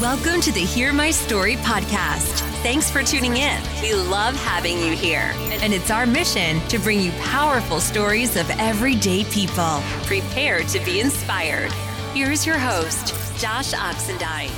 Welcome to the Hear My Story podcast. Thanks for tuning in. We love having you here. And it's our mission to bring you powerful stories of everyday people. Prepare to be inspired. Here's your host, Josh Oxendine.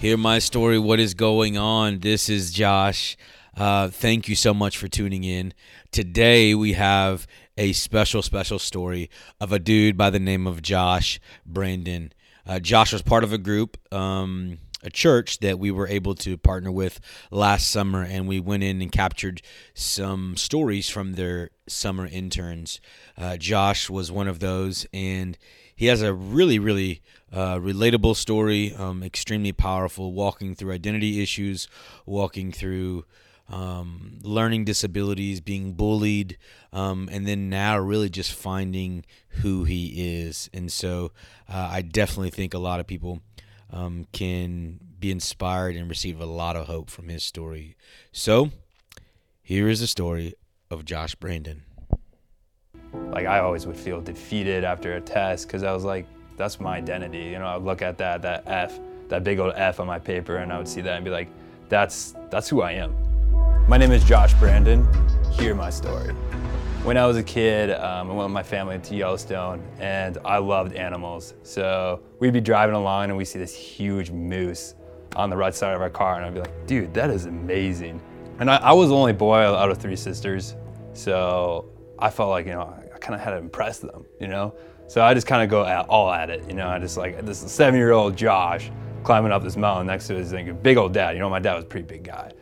Hear my story. What is going on? This is Josh. Uh, thank you so much for tuning in. Today we have a special, special story of a dude by the name of Josh Brandon. Uh, Josh was part of a group, um, a church that we were able to partner with last summer, and we went in and captured some stories from their summer interns. Uh, Josh was one of those, and he has a really, really uh, relatable story, um, extremely powerful, walking through identity issues, walking through um, learning disabilities, being bullied, um, and then now really just finding who he is. And so uh, I definitely think a lot of people um, can be inspired and receive a lot of hope from his story. So here is the story of Josh Brandon. Like I always would feel defeated after a test because I was like, that's my identity. You know, I would look at that, that F, that big old F on my paper, and I would see that and be like, that's that's who I am. My name is Josh Brandon. Hear my story. When I was a kid, um, I went with my family to Yellowstone, and I loved animals. So we'd be driving along, and we see this huge moose on the right side of our car, and I'd be like, "Dude, that is amazing." And I, I was the only boy out of three sisters, so I felt like you know I kind of had to impress them, you know. So I just kind of go at, all at it, you know. I just like this seven-year-old Josh climbing up this mountain next to his like, big old dad. You know, my dad was a pretty big guy.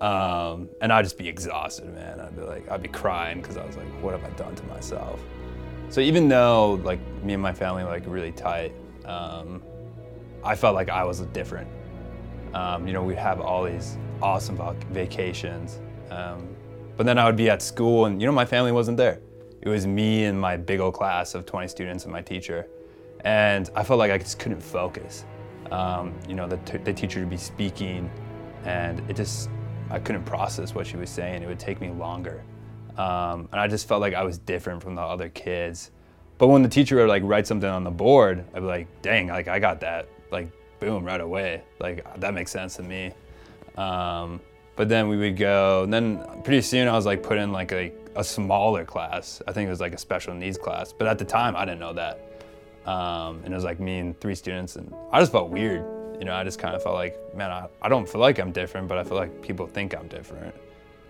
Um, and I'd just be exhausted, man. I'd be like, I'd be crying because I was like, what have I done to myself? So even though like me and my family were like really tight, um, I felt like I was different. Um, you know, we'd have all these awesome vacations, um, but then I would be at school, and you know, my family wasn't there. It was me and my big old class of 20 students and my teacher, and I felt like I just couldn't focus. Um, you know, the, t- the teacher would be speaking, and it just I couldn't process what she was saying. It would take me longer. Um, and I just felt like I was different from the other kids. But when the teacher would like write something on the board, I'd be like, dang, like I got that, like boom, right away. Like that makes sense to me. Um, but then we would go, and then pretty soon I was like put in like a, a smaller class. I think it was like a special needs class. But at the time I didn't know that. Um, and it was like me and three students, and I just felt weird you know, I just kind of felt like, man, I, I don't feel like I'm different, but I feel like people think I'm different.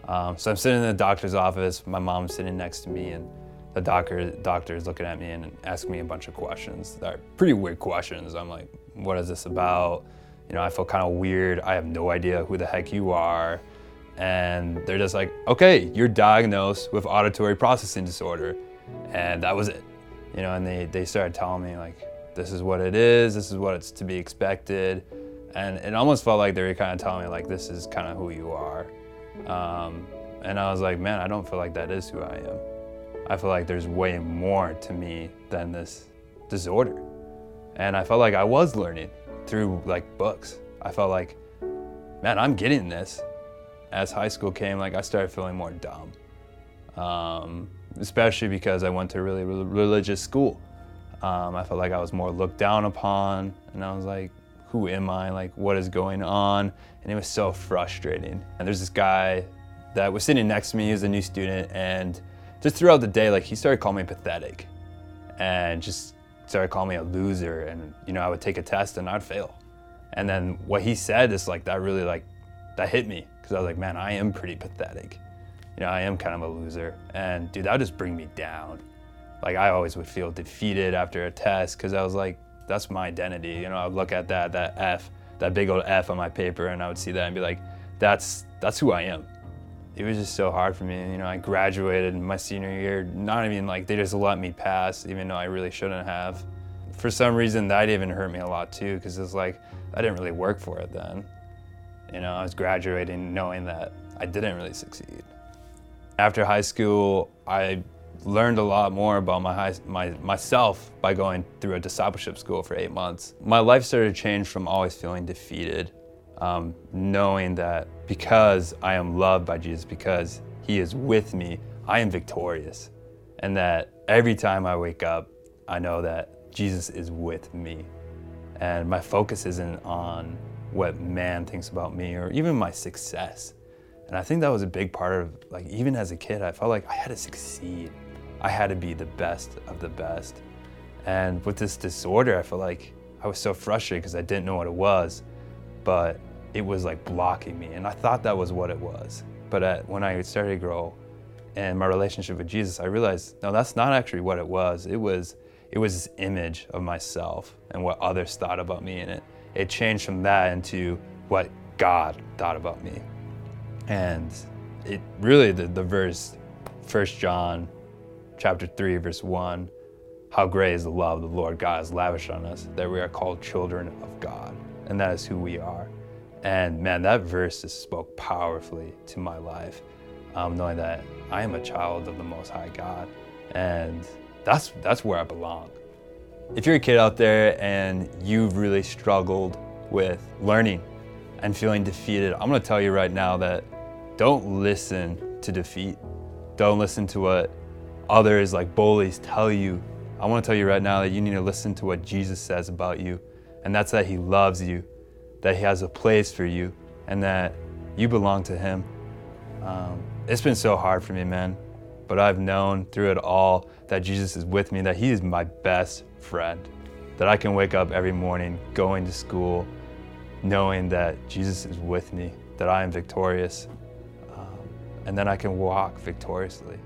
Um, so I'm sitting in the doctor's office, my mom's sitting next to me, and the doctor doctor is looking at me and asking me a bunch of questions that are pretty weird questions. I'm like, what is this about? You know, I feel kind of weird. I have no idea who the heck you are. And they're just like, okay, you're diagnosed with auditory processing disorder. And that was it. You know, and they, they started telling me like, this is what it is, this is what it's to be expected. And it almost felt like they were kind of telling me, like, this is kind of who you are. Um, and I was like, man, I don't feel like that is who I am. I feel like there's way more to me than this disorder. And I felt like I was learning through like books. I felt like, man, I'm getting this. As high school came, like I started feeling more dumb. Um, especially because I went to a really religious school. Um, I felt like I was more looked down upon, and I was like, who am I? Like, what is going on? And it was so frustrating. And there's this guy that was sitting next to me, he was a new student, and just throughout the day, like, he started calling me pathetic and just started calling me a loser. And, you know, I would take a test and I'd fail. And then what he said is like, that really, like, that hit me because I was like, man, I am pretty pathetic. You know, I am kind of a loser. And dude, that would just bring me down like I always would feel defeated after a test because I was like, that's my identity. You know, I would look at that that F, that big old F on my paper, and I would see that and be like, that's that's who I am. It was just so hard for me. You know, I graduated my senior year, not even like they just let me pass, even though I really shouldn't have. For some reason, that even hurt me a lot too, because it's like I didn't really work for it then. You know, I was graduating knowing that I didn't really succeed. After high school, I learned a lot more about my, high, my myself by going through a discipleship school for eight months. My life started to change from always feeling defeated, um, knowing that because I am loved by Jesus, because He is with me, I am victorious, and that every time I wake up, I know that Jesus is with me. and my focus isn't on what man thinks about me or even my success. And I think that was a big part of like even as a kid, I felt like I had to succeed. I had to be the best of the best. And with this disorder, I felt like I was so frustrated because I didn't know what it was, but it was like blocking me. And I thought that was what it was. But at, when I started to grow in my relationship with Jesus, I realized no, that's not actually what it was. It was it was this image of myself and what others thought about me, and it it changed from that into what God thought about me. And it really the, the verse, First John, chapter three, verse one, how great is the love the Lord God has lavished on us that we are called children of God, and that is who we are. And man, that verse just spoke powerfully to my life, um, knowing that I am a child of the Most High God, and that's that's where I belong. If you're a kid out there and you've really struggled with learning and feeling defeated, I'm gonna tell you right now that don't listen to defeat. Don't listen to what others like bullies tell you. I wanna tell you right now that you need to listen to what Jesus says about you, and that's that He loves you, that He has a place for you, and that you belong to Him. Um, it's been so hard for me, man, but I've known through it all that Jesus is with me, that He is my best friend, that I can wake up every morning going to school knowing that Jesus is with me, that I am victorious, um, and then I can walk victoriously.